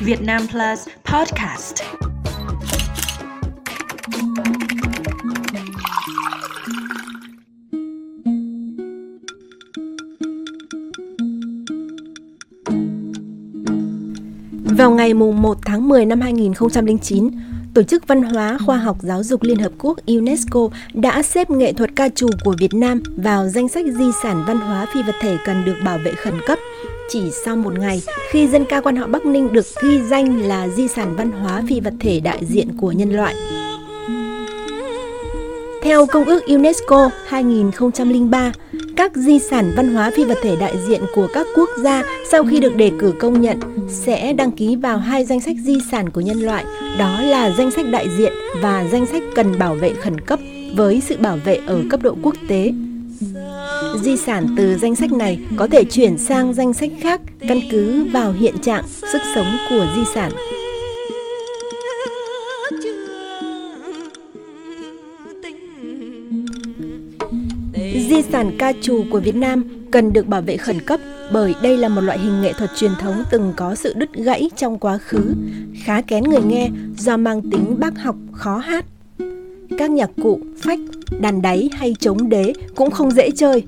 Việt Nam Plus Podcast. Vào ngày 1 tháng 10 năm 2009, Tổ chức Văn hóa Khoa học Giáo dục Liên Hợp Quốc UNESCO đã xếp nghệ thuật ca trù của Việt Nam vào danh sách di sản văn hóa phi vật thể cần được bảo vệ khẩn cấp. Chỉ sau một ngày, khi dân ca quan họ Bắc Ninh được ghi danh là di sản văn hóa phi vật thể đại diện của nhân loại. Theo Công ước UNESCO 2003, các di sản văn hóa phi vật thể đại diện của các quốc gia sau khi được đề cử công nhận sẽ đăng ký vào hai danh sách di sản của nhân loại, đó là danh sách đại diện và danh sách cần bảo vệ khẩn cấp với sự bảo vệ ở cấp độ quốc tế. Di sản từ danh sách này có thể chuyển sang danh sách khác căn cứ vào hiện trạng, sức sống của di sản. Di sản ca trù của Việt Nam cần được bảo vệ khẩn cấp bởi đây là một loại hình nghệ thuật truyền thống từng có sự đứt gãy trong quá khứ, khá kén người nghe do mang tính bác học khó hát. Các nhạc cụ, phách, đàn đáy hay trống đế cũng không dễ chơi.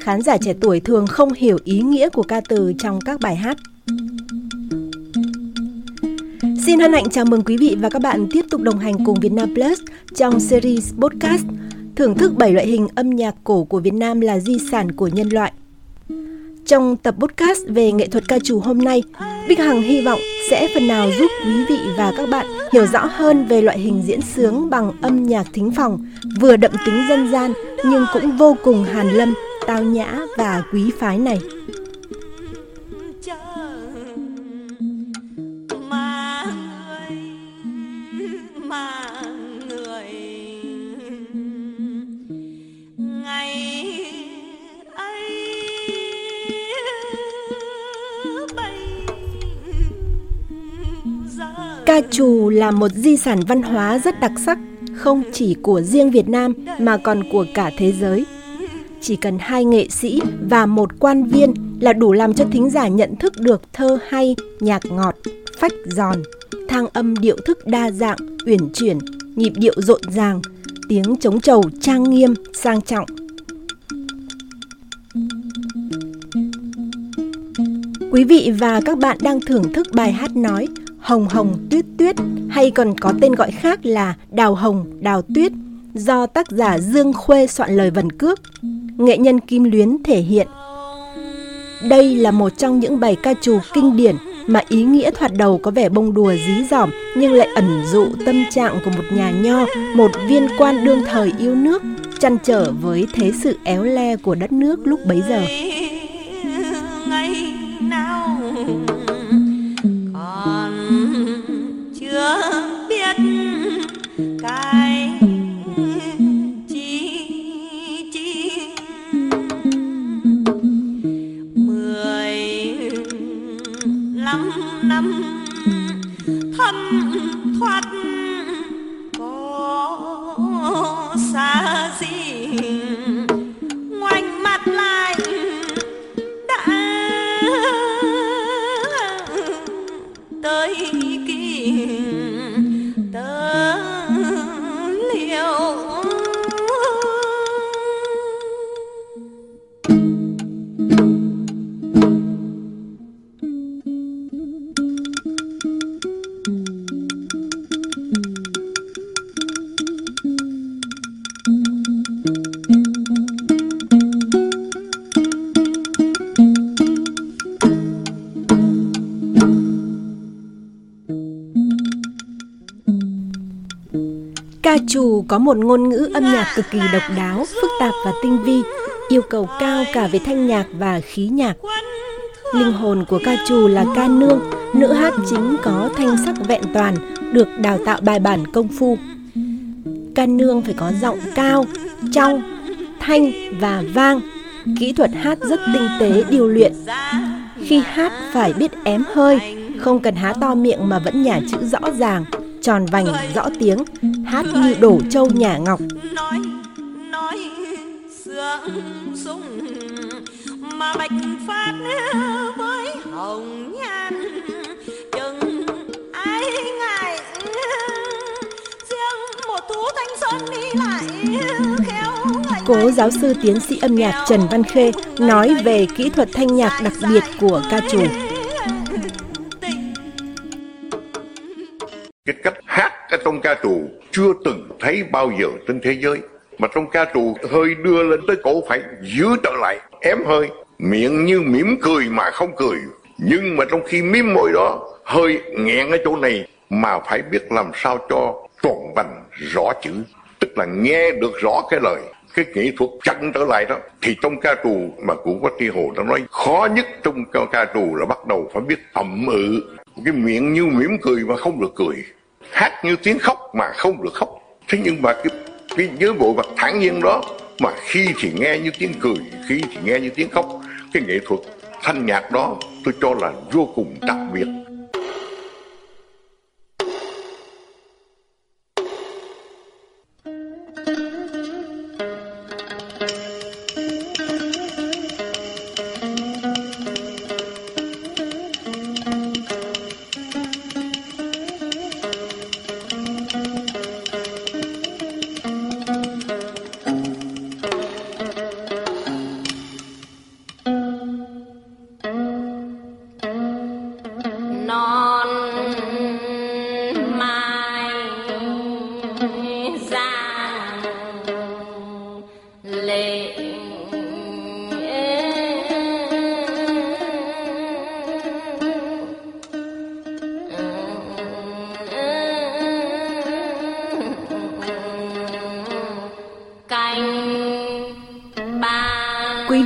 Khán giả trẻ tuổi thường không hiểu ý nghĩa của ca từ trong các bài hát. Xin hân hạnh chào mừng quý vị và các bạn tiếp tục đồng hành cùng Vietnam Plus trong series podcast thưởng thức 7 loại hình âm nhạc cổ của Việt Nam là di sản của nhân loại. Trong tập podcast về nghệ thuật ca trù hôm nay, Bích Hằng hy vọng sẽ phần nào giúp quý vị và các bạn hiểu rõ hơn về loại hình diễn sướng bằng âm nhạc thính phòng, vừa đậm tính dân gian nhưng cũng vô cùng hàn lâm, tao nhã và quý phái này. Ca trù là một di sản văn hóa rất đặc sắc, không chỉ của riêng Việt Nam mà còn của cả thế giới. Chỉ cần hai nghệ sĩ và một quan viên là đủ làm cho thính giả nhận thức được thơ hay, nhạc ngọt, phách giòn, thang âm điệu thức đa dạng, uyển chuyển, nhịp điệu rộn ràng, tiếng trống trầu trang nghiêm, sang trọng. Quý vị và các bạn đang thưởng thức bài hát nói Hồng Hồng Tuyết Tuyết hay còn có tên gọi khác là Đào Hồng Đào Tuyết do tác giả Dương Khuê soạn lời vần cước. Nghệ nhân Kim Luyến thể hiện. Đây là một trong những bài ca trù kinh điển mà ý nghĩa thoạt đầu có vẻ bông đùa dí dỏm nhưng lại ẩn dụ tâm trạng của một nhà nho, một viên quan đương thời yêu nước, chăn trở với thế sự éo le của đất nước lúc bấy giờ. Tới kia có một ngôn ngữ âm nhạc cực kỳ độc đáo, phức tạp và tinh vi, yêu cầu cao cả về thanh nhạc và khí nhạc. Linh hồn của ca trù là ca nương, nữ hát chính có thanh sắc vẹn toàn, được đào tạo bài bản công phu. Ca nương phải có giọng cao, trong, thanh và vang. Kỹ thuật hát rất tinh tế điều luyện. Khi hát phải biết ém hơi, không cần há to miệng mà vẫn nhả chữ rõ ràng, tròn vành rõ tiếng hát như đổ châu nhà ngọc. Nói nói sương sung mà bạch phát với hồng nhan. Chừng ai ngại riêng một thú thanh sơn đi lại Cố giáo sư tiến sĩ âm nhạc Trần Văn Khê nói về kỹ thuật thanh nhạc đặc biệt của ca trù. Thấy bao giờ trên thế giới. Mà trong ca trù hơi đưa lên tới cổ phải giữ trở lại, ém hơi. Miệng như mỉm cười mà không cười. Nhưng mà trong khi mím môi đó, hơi nghẹn ở chỗ này mà phải biết làm sao cho tròn vành rõ chữ tức là nghe được rõ cái lời cái kỹ thuật chặn trở lại đó thì trong ca trù mà cũng có tri hồ đã nói khó nhất trong ca, ca trù là bắt đầu phải biết ẩm ừ cái miệng như mỉm cười mà không được cười hát như tiếng khóc mà không được khóc thế nhưng mà cái cái với bộ mặt thản nhiên đó, mà khi thì nghe như tiếng cười, khi thì nghe như tiếng khóc, cái nghệ thuật thanh nhạc đó tôi cho là vô cùng đặc biệt.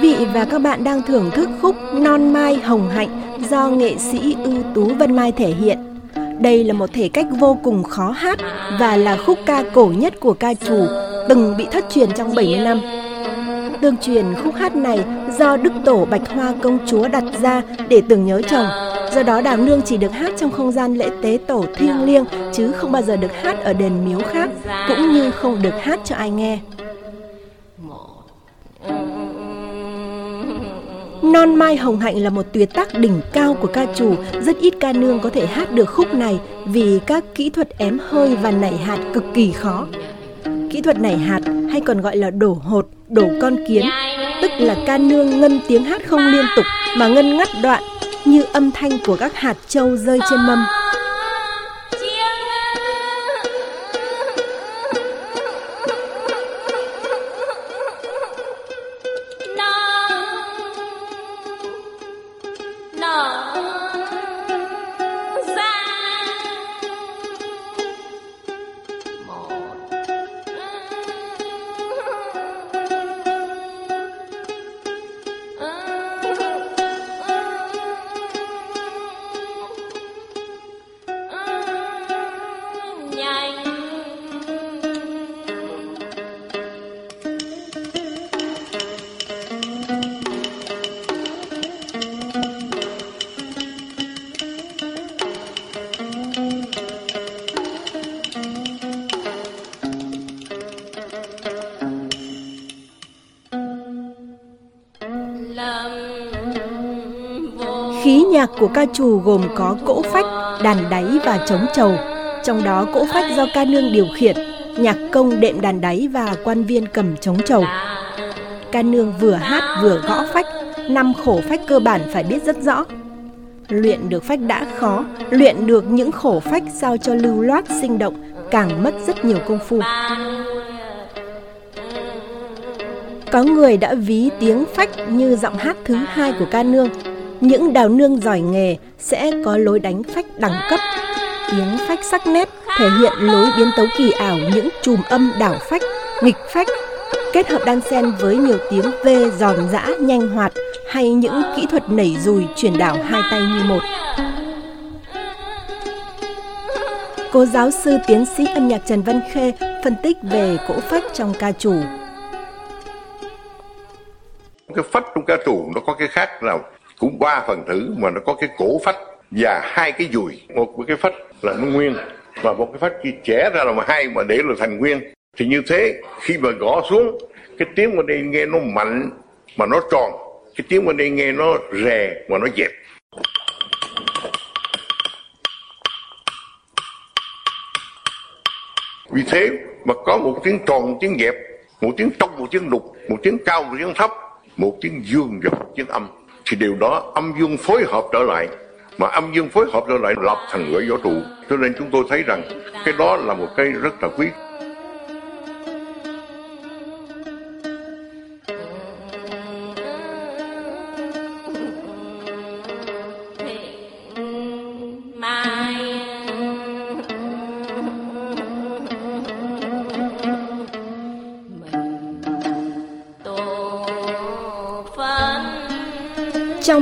Vị và các bạn đang thưởng thức khúc Non Mai Hồng Hạnh do nghệ sĩ ưu tú Vân Mai thể hiện. Đây là một thể cách vô cùng khó hát và là khúc ca cổ nhất của ca trù, từng bị thất truyền trong 70 năm. Tương truyền khúc hát này do Đức Tổ Bạch Hoa Công Chúa đặt ra để tưởng nhớ chồng. Do đó đào nương chỉ được hát trong không gian lễ tế tổ thiêng liêng chứ không bao giờ được hát ở đền miếu khác, cũng như không được hát cho ai nghe. Non Mai Hồng Hạnh là một tuyệt tác đỉnh cao của ca trù, rất ít ca nương có thể hát được khúc này vì các kỹ thuật ém hơi và nảy hạt cực kỳ khó. Kỹ thuật nảy hạt hay còn gọi là đổ hột, đổ con kiến, tức là ca nương ngân tiếng hát không liên tục mà ngân ngắt đoạn như âm thanh của các hạt châu rơi trên mâm. Của ca trù gồm có cỗ phách, đàn đáy và trống trầu. Trong đó cỗ phách do ca nương điều khiển, nhạc công đệm đàn đáy và quan viên cầm trống trầu. Ca nương vừa hát vừa gõ phách, năm khổ phách cơ bản phải biết rất rõ. Luyện được phách đã khó, luyện được những khổ phách sao cho lưu loát sinh động càng mất rất nhiều công phu. Có người đã ví tiếng phách như giọng hát thứ hai của ca nương những đào nương giỏi nghề sẽ có lối đánh phách đẳng cấp. Tiếng phách sắc nét thể hiện lối biến tấu kỳ ảo những chùm âm đảo phách, nghịch phách, kết hợp đan xen với nhiều tiếng V giòn giã nhanh hoạt hay những kỹ thuật nảy dùi chuyển đảo hai tay như một. Cô giáo sư tiến sĩ âm nhạc Trần Văn Khê phân tích về cỗ phách trong ca trù. Cái phách trong ca trù nó có cái khác nào? Cũng ba phần tử mà nó có cái cổ phách và hai cái dùi. Một cái phách là nó nguyên và một cái phách kia trẻ ra là hai mà để là thành nguyên. Thì như thế, khi mà gõ xuống, cái tiếng bên đây nghe nó mạnh mà nó tròn. Cái tiếng bên đây nghe nó rè mà nó dẹp. Vì thế mà có một tiếng tròn, một tiếng dẹp, một tiếng trong, một tiếng lục, một tiếng cao, một tiếng thấp, một tiếng dương và một tiếng âm thì điều đó âm dương phối hợp trở lại. Mà âm dương phối hợp trở lại lập thành ngưỡi gió trụ. Cho nên chúng tôi thấy rằng cái đó là một cái rất là quý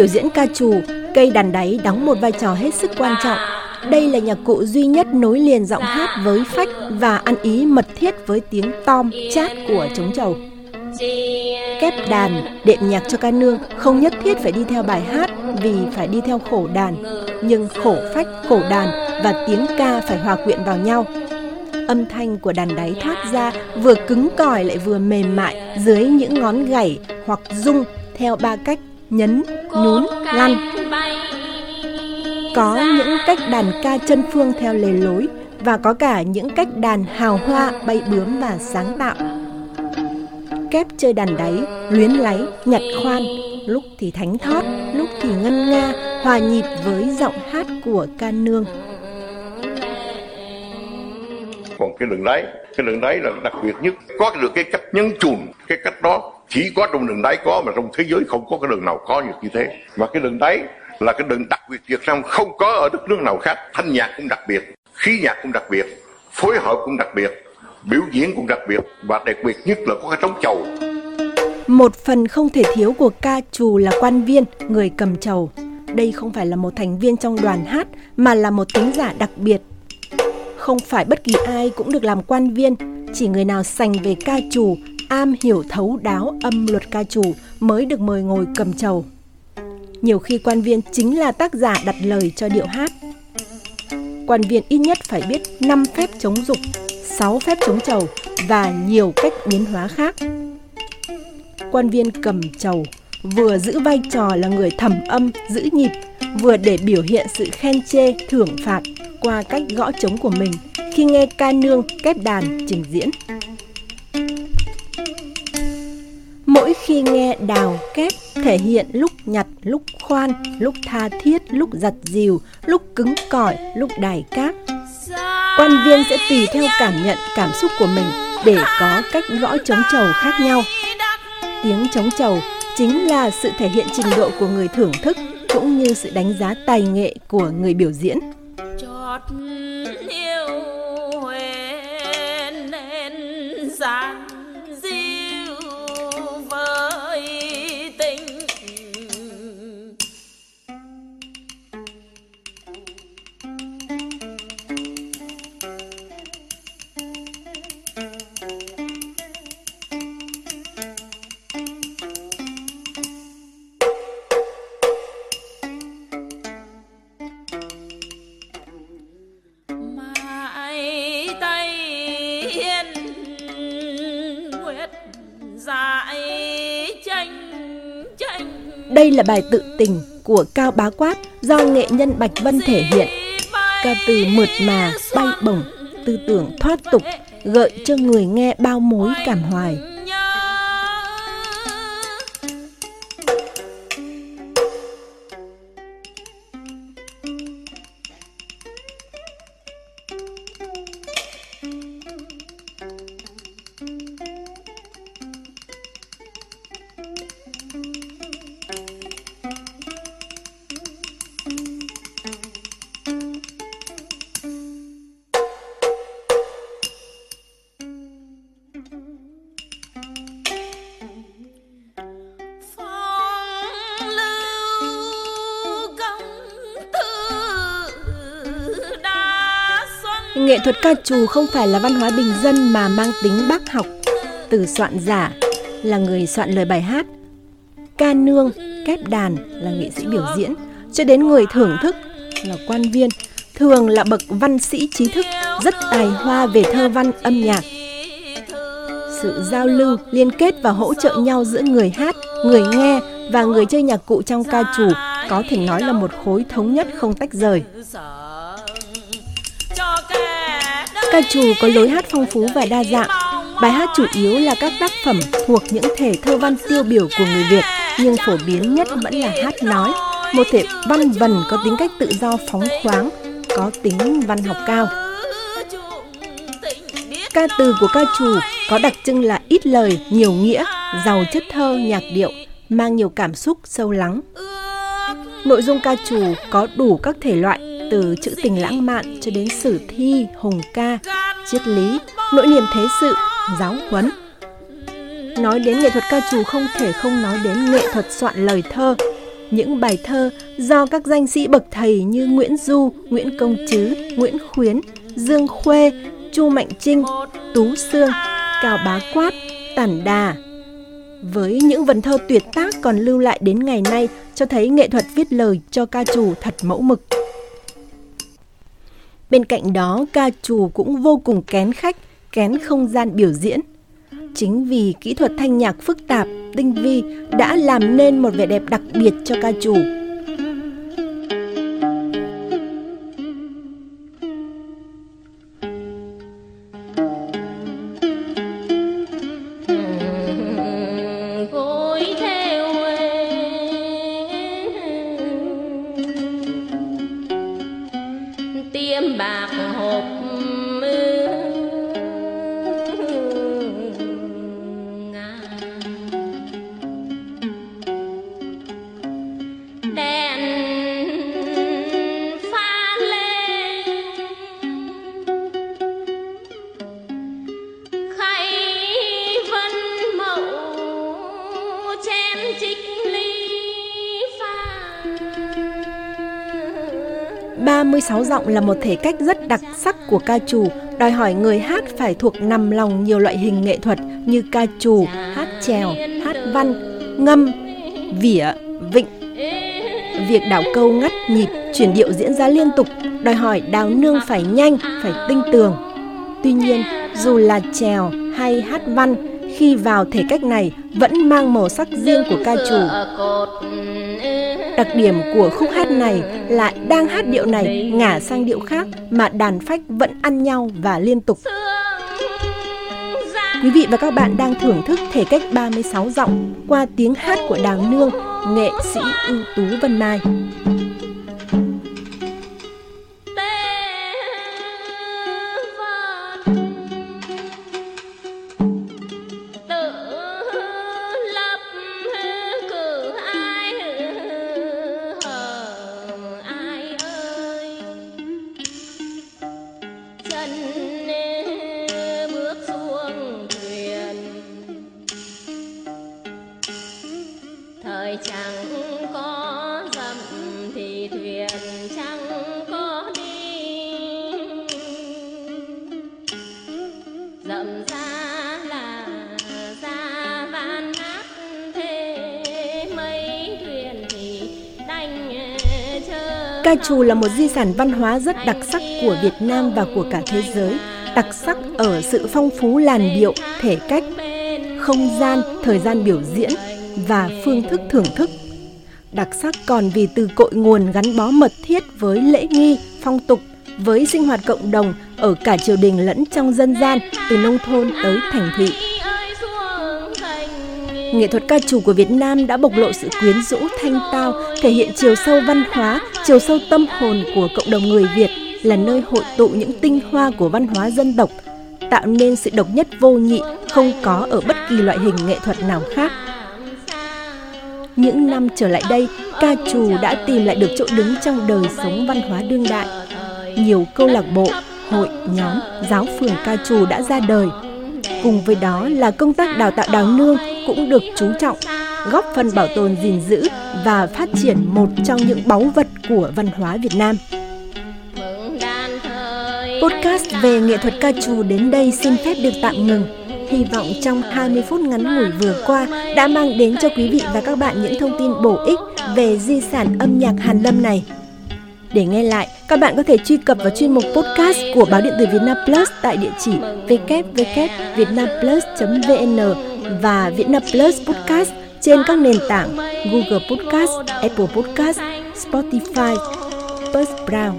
biểu diễn ca trù, cây đàn đáy đóng một vai trò hết sức quan trọng. Đây là nhạc cụ duy nhất nối liền giọng hát với phách và ăn ý mật thiết với tiếng tom chát của trống trầu. Kép đàn, đệm nhạc cho ca nương không nhất thiết phải đi theo bài hát vì phải đi theo khổ đàn, nhưng khổ phách, khổ đàn và tiếng ca phải hòa quyện vào nhau. Âm thanh của đàn đáy thoát ra vừa cứng cỏi lại vừa mềm mại dưới những ngón gảy hoặc rung theo ba cách nhấn, nhún, lăn. Có những cách đàn ca chân phương theo lề lối và có cả những cách đàn hào hoa, bay bướm và sáng tạo. Kép chơi đàn đáy, luyến láy, nhặt khoan, lúc thì thánh thót, lúc thì ngân nga, hòa nhịp với giọng hát của ca nương. còn cái đường đáy cái đường đáy là đặc biệt nhất có được cái cách nhấn chùn cái cách đó chỉ có trong đường đáy có, mà trong thế giới không có cái đường nào có được như thế. Và cái đường đáy là cái đường đặc biệt Việt Nam không có ở đất nước nào khác. Thanh nhạc cũng đặc biệt, khí nhạc cũng đặc biệt, phối hợp cũng đặc biệt, biểu diễn cũng đặc biệt, và đặc biệt nhất là có cái trống chầu. Một phần không thể thiếu của ca trù là quan viên, người cầm chầu. Đây không phải là một thành viên trong đoàn hát, mà là một tính giả đặc biệt. Không phải bất kỳ ai cũng được làm quan viên, chỉ người nào sành về ca trù am hiểu thấu đáo âm luật ca trù mới được mời ngồi cầm trầu. Nhiều khi quan viên chính là tác giả đặt lời cho điệu hát. Quan viên ít nhất phải biết 5 phép chống dục, 6 phép chống trầu và nhiều cách biến hóa khác. Quan viên cầm trầu vừa giữ vai trò là người thẩm âm, giữ nhịp, vừa để biểu hiện sự khen chê, thưởng phạt qua cách gõ trống của mình khi nghe ca nương kép đàn trình diễn. Khi nghe đào kép thể hiện lúc nhặt, lúc khoan, lúc tha thiết, lúc giặt dìu, lúc cứng cỏi, lúc đài cát. Quan viên sẽ tùy theo cảm nhận, cảm xúc của mình để có cách gõ trống trầu khác nhau. Tiếng trống trầu chính là sự thể hiện trình độ của người thưởng thức cũng như sự đánh giá tài nghệ của người biểu diễn. Là bài tự tình của Cao Bá Quát do nghệ nhân Bạch Vân thể hiện. Ca từ mượt mà, bay bổng, tư tưởng thoát tục, gợi cho người nghe bao mối cảm hoài. Nghệ thuật ca trù không phải là văn hóa bình dân mà mang tính bác học. Từ soạn giả là người soạn lời bài hát, ca nương, kép đàn là nghệ sĩ biểu diễn, cho đến người thưởng thức là quan viên, thường là bậc văn sĩ trí thức, rất tài hoa về thơ văn âm nhạc. Sự giao lưu, liên kết và hỗ trợ nhau giữa người hát, người nghe và người chơi nhạc cụ trong ca trù có thể nói là một khối thống nhất không tách rời. Ca trù có lối hát phong phú và đa dạng. Bài hát chủ yếu là các tác phẩm thuộc những thể thơ văn tiêu biểu của người Việt, nhưng phổ biến nhất vẫn là hát nói, một thể văn vần có tính cách tự do phóng khoáng, có tính văn học cao. Ca từ của ca trù có đặc trưng là ít lời, nhiều nghĩa, giàu chất thơ, nhạc điệu, mang nhiều cảm xúc sâu lắng. Nội dung ca trù có đủ các thể loại từ chữ tình lãng mạn cho đến sử thi, hùng ca, triết lý, nỗi niềm thế sự, giáo huấn. Nói đến nghệ thuật ca trù không thể không nói đến nghệ thuật soạn lời thơ. Những bài thơ do các danh sĩ bậc thầy như Nguyễn Du, Nguyễn Công Trứ, Nguyễn Khuyến, Dương Khuê, Chu Mạnh Trinh, Tú Sương, Cao Bá Quát, Tản Đà. Với những vần thơ tuyệt tác còn lưu lại đến ngày nay cho thấy nghệ thuật viết lời cho ca trù thật mẫu mực. Bên cạnh đó, ca trù cũng vô cùng kén khách, kén không gian biểu diễn. Chính vì kỹ thuật thanh nhạc phức tạp, tinh vi đã làm nên một vẻ đẹp đặc biệt cho ca trù. Bạc. Giọng là một thể cách rất đặc sắc của ca trù, đòi hỏi người hát phải thuộc nằm lòng nhiều loại hình nghệ thuật như ca trù, hát chèo, hát văn, ngâm, vỉa, vịnh. Việc đảo câu ngắt nhịp, chuyển điệu diễn ra liên tục, đòi hỏi đào nương phải nhanh, phải tinh tường. Tuy nhiên, dù là chèo hay hát văn, khi vào thể cách này vẫn mang màu sắc riêng của ca trù. Đặc điểm của khúc hát này là đang hát điệu này ngả sang điệu khác mà đàn phách vẫn ăn nhau và liên tục. Quý vị và các bạn đang thưởng thức thể cách 36 giọng qua tiếng hát của Đào Nương, nghệ sĩ ưu tú Vân Mai. Ca trù là một di sản văn hóa rất đặc sắc của Việt Nam và của cả thế giới, đặc sắc ở sự phong phú làn điệu, thể cách, không gian, thời gian biểu diễn và phương thức thưởng thức. Đặc sắc còn vì từ cội nguồn gắn bó mật thiết với lễ nghi, phong tục, với sinh hoạt cộng đồng ở cả triều đình lẫn trong dân gian, từ nông thôn tới thành thị. Nghệ thuật ca trù của Việt Nam đã bộc lộ sự quyến rũ thanh tao, thể hiện chiều sâu văn hóa, chiều sâu tâm hồn của cộng đồng người Việt, là nơi hội tụ những tinh hoa của văn hóa dân tộc, tạo nên sự độc nhất vô nhị không có ở bất kỳ loại hình nghệ thuật nào khác. Những năm trở lại đây, ca trù đã tìm lại được chỗ đứng trong đời sống văn hóa đương đại. Nhiều câu lạc bộ, hội, nhóm, giáo phường ca trù đã ra đời. Cùng với đó là công tác đào tạo đào nương cũng được chú trọng, góp phần bảo tồn gìn giữ và phát triển một trong những báu vật của văn hóa Việt Nam. Podcast về nghệ thuật ca trù đến đây xin phép được tạm ngừng. Hy vọng trong 20 phút ngắn ngủi vừa qua đã mang đến cho quý vị và các bạn những thông tin bổ ích về di sản âm nhạc Hàn Lâm này. Để nghe lại, các bạn có thể truy cập vào chuyên mục podcast của báo điện tử Việt Nam Plus tại địa chỉ www.vietnamplus.vn và Vietnam Plus Podcast trên các nền tảng Google Podcast, Apple Podcast, Spotify, Buzzsprout.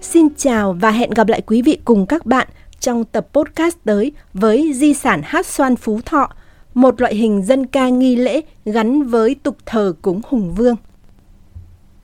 Xin chào và hẹn gặp lại quý vị cùng các bạn trong tập podcast tới với di sản hát xoan Phú Thọ, một loại hình dân ca nghi lễ gắn với tục thờ cúng hùng vương.